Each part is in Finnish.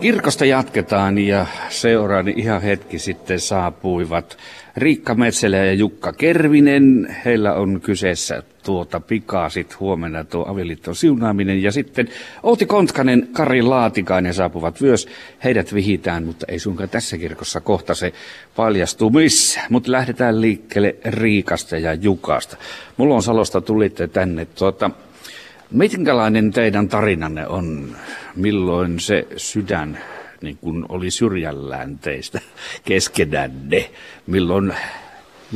Kirkosta jatketaan ja seuraani ihan hetki sitten saapuivat Riikka Metselä ja Jukka Kervinen. Heillä on kyseessä tuota pikaasit huomenna tuo avioliiton siunaaminen. Ja sitten Outi Kontkanen, Kari Laatikainen saapuvat myös. Heidät vihitään, mutta ei suinkaan tässä kirkossa kohta se paljastuu missä. Mutta lähdetään liikkeelle Riikasta ja Jukasta. Mulla on Salosta tulitte tänne. Tuota, Minkälainen teidän tarinanne on? Milloin se sydän niin kun oli syrjällään teistä keskenänne? Milloin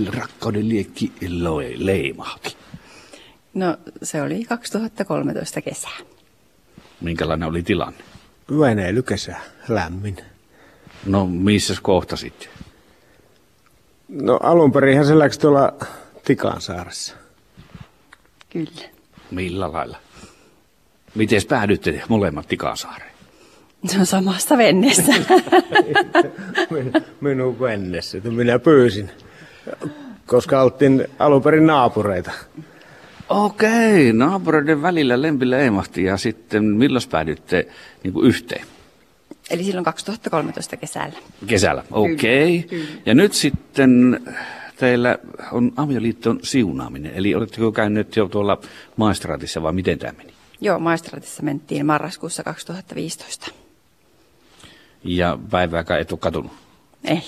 rakkauden liekki leimahti? No se oli 2013 kesää. Minkälainen oli tilanne? Venäilykesä, lämmin. No missä kohtasit? No alun perin se läksi tuolla Tikansaaressa. Kyllä. Millä lailla? Miten päädytte molemmat Tikasaareen? No samasta vennessä. Minun vennessä, että minä pyysin, koska oltiin alun perin naapureita. Okei, naapureiden välillä lempi leimahti ja sitten milloin päädytte niin kuin yhteen? Eli silloin 2013 kesällä. Kesällä, okei. Okay. Ja nyt sitten teillä on avioliiton siunaaminen, eli oletteko käyneet jo tuolla maistraatissa vai miten tämä meni? Joo, maistraatissa mentiin marraskuussa 2015. Ja päivääkään et ole katunut? Ei.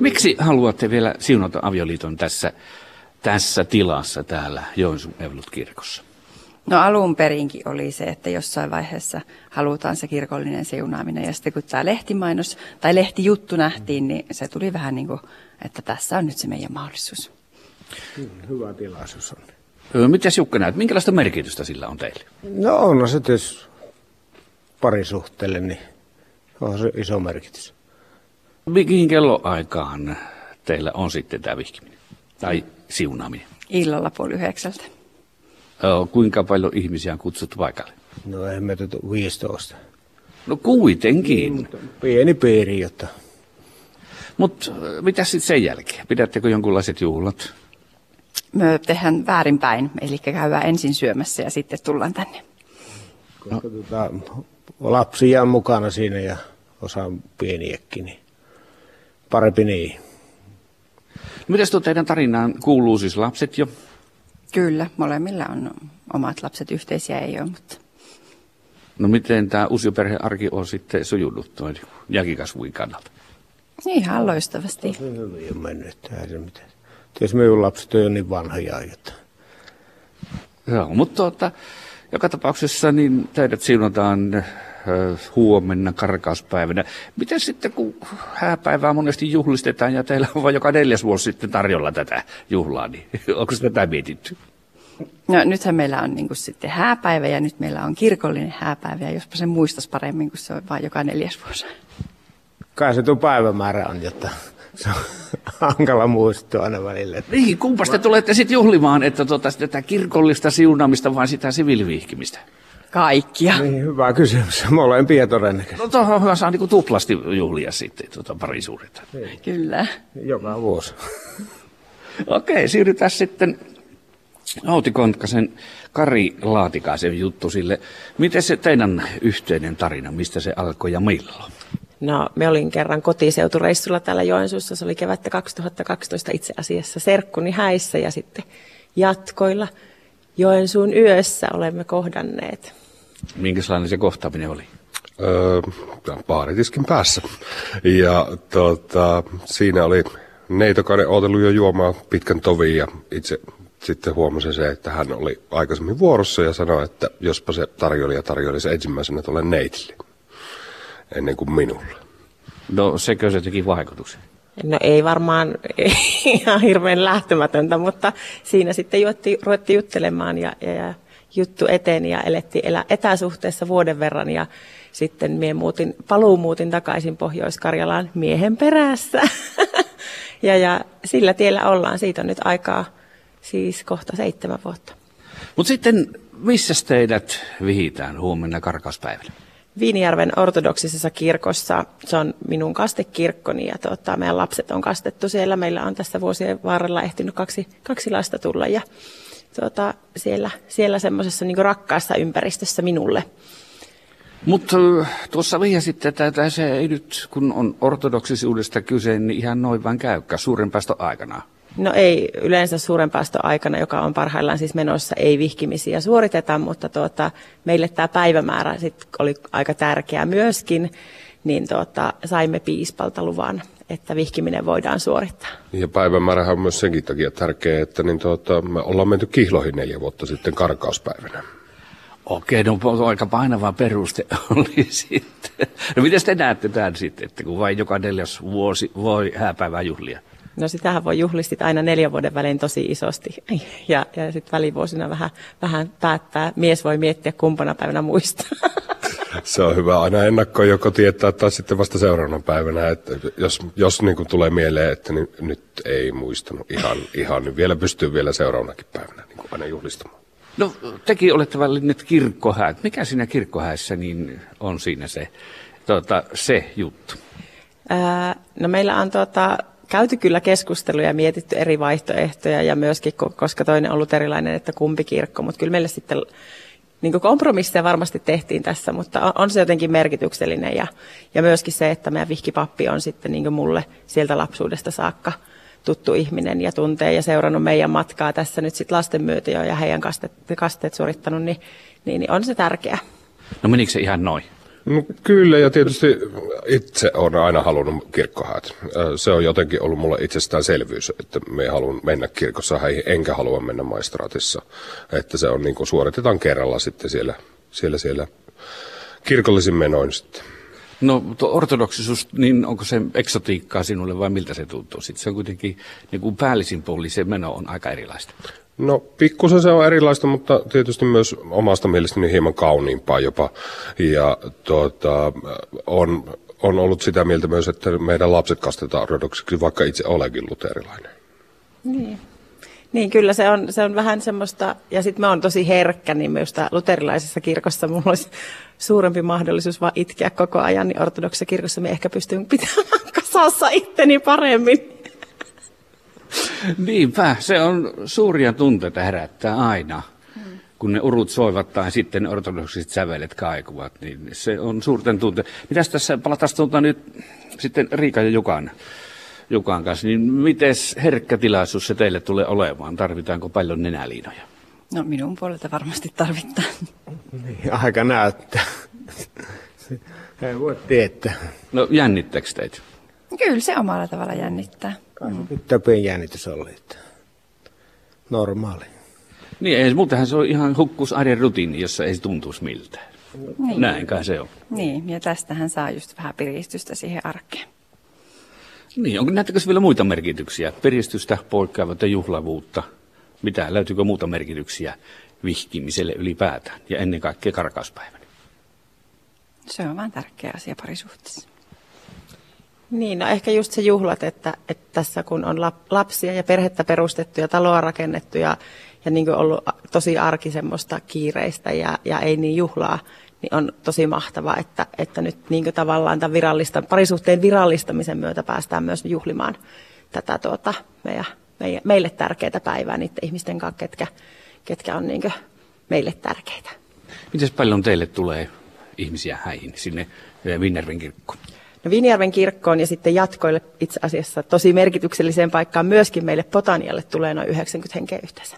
Miksi haluatte vielä siunata avioliiton tässä, tässä tilassa täällä Joensuun Evolut-kirkossa? No alun perinkin oli se, että jossain vaiheessa halutaan se kirkollinen siunaaminen. Ja sitten kun tämä lehtimainos tai lehtijuttu nähtiin, niin se tuli vähän niin kuin, että tässä on nyt se meidän mahdollisuus. Hyvä tilaisuus on. Mitäs Jukka näet, minkälaista merkitystä sillä on teille? No on se tietysti parisuhteelle, niin on se iso merkitys. Mihin kelloaikaan teillä on sitten tämä vihkiminen tai siunaaminen? Illalla puoli yhdeksältä. Kuinka paljon ihmisiä on kutsuttu paikalle? No emme tuota 15. No kuitenkin. Niin, pieni piiri, jotta... Mutta mitä sitten sen jälkeen? Pidättekö jonkunlaiset juhlat? Me tehdään väärinpäin, eli käydään ensin syömässä ja sitten tullaan tänne. No. tuota, lapsia on mukana siinä ja osa pieniäkin, niin parempi niin. Mitäs tuo teidän tarinaan kuuluu siis lapset jo? Kyllä, molemmilla on omat lapset, yhteisiä ei ole, mutta... No miten tämä uusioperheen arki on sitten sujunut tuon jälkikasvuin kannalta? Ihan loistavasti. Se hyvin on mennyt, ei se mitään. Tietysti minun lapset on jo niin vanhoja, että... Joo, mutta tuota, joka tapauksessa niin teidät siunataan huomenna karkauspäivänä. Miten sitten, kun hääpäivää monesti juhlistetaan ja teillä on vain joka neljäs vuosi sitten tarjolla tätä juhlaa, niin onko tätä mietitty? No nythän meillä on niin sitten hääpäivä ja nyt meillä on kirkollinen hääpäivä ja jospa se muistaisi paremmin, kun se on vain joka neljäs vuosi. Kai se tuo päivämäärä on, jotta se on hankala muistua aina välillä. Niin, kumpas te tulette sitten juhlimaan, että tota, tätä kirkollista siunaamista vai sitä siviilivihkimistä? Kaikkia. Niin, hyvä kysymys. Molempia todennäköisesti. No tuohon hyvä saa niin tuplasti juhlia sitten tuota parisuudetta. Niin. Kyllä. Joka vuosi. Okei, siirrytään sitten Outi Kontkasen Kari Laatikaisen juttu sille. Miten se teidän yhteinen tarina, mistä se alkoi ja milloin? No, me olin kerran kotiseutureissulla täällä Joensuussa. Se oli kevättä 2012 itse asiassa serkkuni häissä ja sitten jatkoilla Joensuun yössä olemme kohdanneet. Minkälainen se kohtaaminen oli? Öö, baaritiskin päässä. Ja tota, siinä oli neitokainen ootellut jo juomaan pitkän tovin ja itse sitten huomasin se, että hän oli aikaisemmin vuorossa ja sanoi, että jospa se tarjoilija tarjoilisi ensimmäisenä tuolle neitille ennen kuin minulle. No sekö se teki vaikutuksen? No ei varmaan ihan hirveän lähtemätöntä, mutta siinä sitten juotti, ruvettiin juttelemaan ja, ja, ja juttu eteni ja elettiin elä, etäsuhteessa vuoden verran ja sitten mie muutin, paluumuutin takaisin Pohjois-Karjalaan miehen perässä. ja, ja sillä tiellä ollaan. Siitä on nyt aikaa siis kohta seitsemän vuotta. Mutta sitten missä teidät vihitään huomenna karkauspäivällä? Viinijärven ortodoksisessa kirkossa. Se on minun kastekirkkoni ja tuota, meidän lapset on kastettu siellä. Meillä on tässä vuosien varrella ehtinyt kaksi, kaksi lasta tulla ja tuota, siellä, siellä semmoisessa niin rakkaassa ympäristössä minulle. Mutta tuossa vihjasitte, että se ei nyt, kun on ortodoksisuudesta kyse, niin ihan noin vain käykkä suuren päästön aikana. No ei yleensä suuren päästön aikana, joka on parhaillaan siis menossa, ei vihkimisiä suoriteta, mutta tuota, meille tämä päivämäärä sit oli aika tärkeä myöskin, niin tuota, saimme piispalta luvan, että vihkiminen voidaan suorittaa. Ja päivämäärähän on myös senkin takia tärkeä, että niin tuota, me ollaan menty kihloihin neljä vuotta sitten karkauspäivänä. Okei, no aika painava peruste oli sitten. No miten te näette tämän sitten, että kun vain joka neljäs vuosi voi hääpäivää juhlia? No sitähän voi juhlistit aina neljän vuoden välein tosi isosti. Ja, ja sitten välivuosina vähän, vähän päättää. Mies voi miettiä kumpana päivänä muistaa. Se on hyvä aina ennakkoon joko tietää tai sitten vasta seuraavana päivänä. Että jos jos niin kuin tulee mieleen, että niin, nyt ei muistanut ihan, ihan, niin vielä pystyy vielä seuraavanakin päivänä niin kuin aina juhlistamaan. No tekin olette valinneet kirkkohäät. Mikä siinä kirkkohäissä niin on siinä se, tuota, se juttu? Ää, no meillä on tuota, käyty kyllä keskusteluja ja mietitty eri vaihtoehtoja ja myöskin, koska toinen on ollut erilainen, että kumpi kirkko, mutta kyllä meille sitten niin kompromisseja varmasti tehtiin tässä, mutta on, se jotenkin merkityksellinen ja, ja myöskin se, että meidän vihkipappi on sitten niin mulle sieltä lapsuudesta saakka tuttu ihminen ja tuntee ja seurannut meidän matkaa tässä nyt sitten lasten myötä jo ja heidän kasteet, kasteet suorittanut, niin, niin, niin on se tärkeää. No menikö se ihan noin? No, kyllä, ja tietysti itse olen aina halunnut kirkkohäät. Se on jotenkin ollut mulle itsestäänselvyys, että me haluan mennä kirkossa häihin, enkä halua mennä maistraatissa. Että se on niin kuin suoritetaan kerralla sitten siellä, siellä, siellä kirkollisin menoin sitten. No ortodoksisuus, niin onko se eksotiikkaa sinulle vai miltä se tuntuu? Sitten se on kuitenkin niin kuin päällisin puoli, se meno on aika erilaista. No pikkusen se on erilaista, mutta tietysti myös omasta mielestäni hieman kauniimpaa jopa. Ja tuota, on, on ollut sitä mieltä myös, että meidän lapset kastetaan ortodoksiksi, vaikka itse olekin luterilainen. Niin. Niin, kyllä se on, se on vähän semmoista, ja sitten mä oon tosi herkkä, niin myös luterilaisessa kirkossa mulla olisi suurempi mahdollisuus vaan itkeä koko ajan, niin ortodoksessa kirkossa me ehkä pystyn pitämään kasassa itteni paremmin. Niinpä, se on suuria tunteita herättää aina. Kun ne urut soivat tai sitten ortodoksiset sävelet kaikuvat, niin se on suurten tunte. Mitäs tässä palataan tuota nyt sitten Riika ja Jukan, Jukan kanssa, niin miten herkkä tilaisuus se teille tulee olemaan? Tarvitaanko paljon nenäliinoja? No minun puolelta varmasti tarvitaan. Niin, aika näyttää. Ei voi tietää. No jännittääkö teitä? Kyllä se omalla tavalla jännittää. Mm. Töpien jännitys oli, että normaali. Niin, ei, muutenhan se on ihan hukkus arjen rutiini, jossa ei tuntuisi miltään. Niin. Näinkään se on. Niin, ja tästähän saa just vähän piristystä siihen arkeen. Niin, onko näettekö vielä muita merkityksiä? Piristystä, poikkeavuutta, juhlavuutta. Mitä, löytyykö muuta merkityksiä vihkimiselle ylipäätään ja ennen kaikkea karkauspäivänä? Se on vain tärkeä asia parisuhteessa. Niin, no ehkä just se juhlat, että, että tässä kun on lapsia ja perhettä perustettu ja taloa rakennettu ja, ja niin ollut tosi arki semmoista kiireistä ja, ja ei niin juhlaa, niin on tosi mahtavaa, että, että nyt niin tavallaan tämän virallista, parisuhteen virallistamisen myötä päästään myös juhlimaan tätä tuota, meidän, meidän, meille tärkeää päivää niiden ihmisten kanssa, ketkä, ketkä on niin meille tärkeitä. Miten paljon teille tulee ihmisiä häihin sinne Vinnerven kirkkoon? Vinjärven kirkkoon ja sitten jatkoille itse asiassa tosi merkitykselliseen paikkaan myöskin meille Potanialle tulee noin 90 henkeä yhteensä.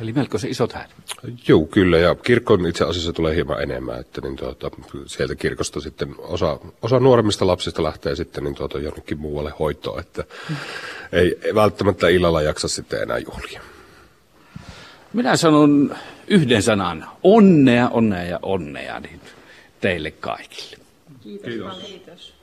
Eli melko se isot häät. Joo, kyllä. Ja kirkkoon itse asiassa tulee hieman enemmän. Että niin tuota, sieltä kirkosta sitten osa, osa nuoremmista lapsista lähtee sitten niin tuota, jonnekin muualle hoitoon. Että ei, ei välttämättä illalla jaksa sitten enää juhlia. Minä sanon yhden sanan. Onnea, onnea ja onnea niin teille kaikille. Kiitos. Kiitos.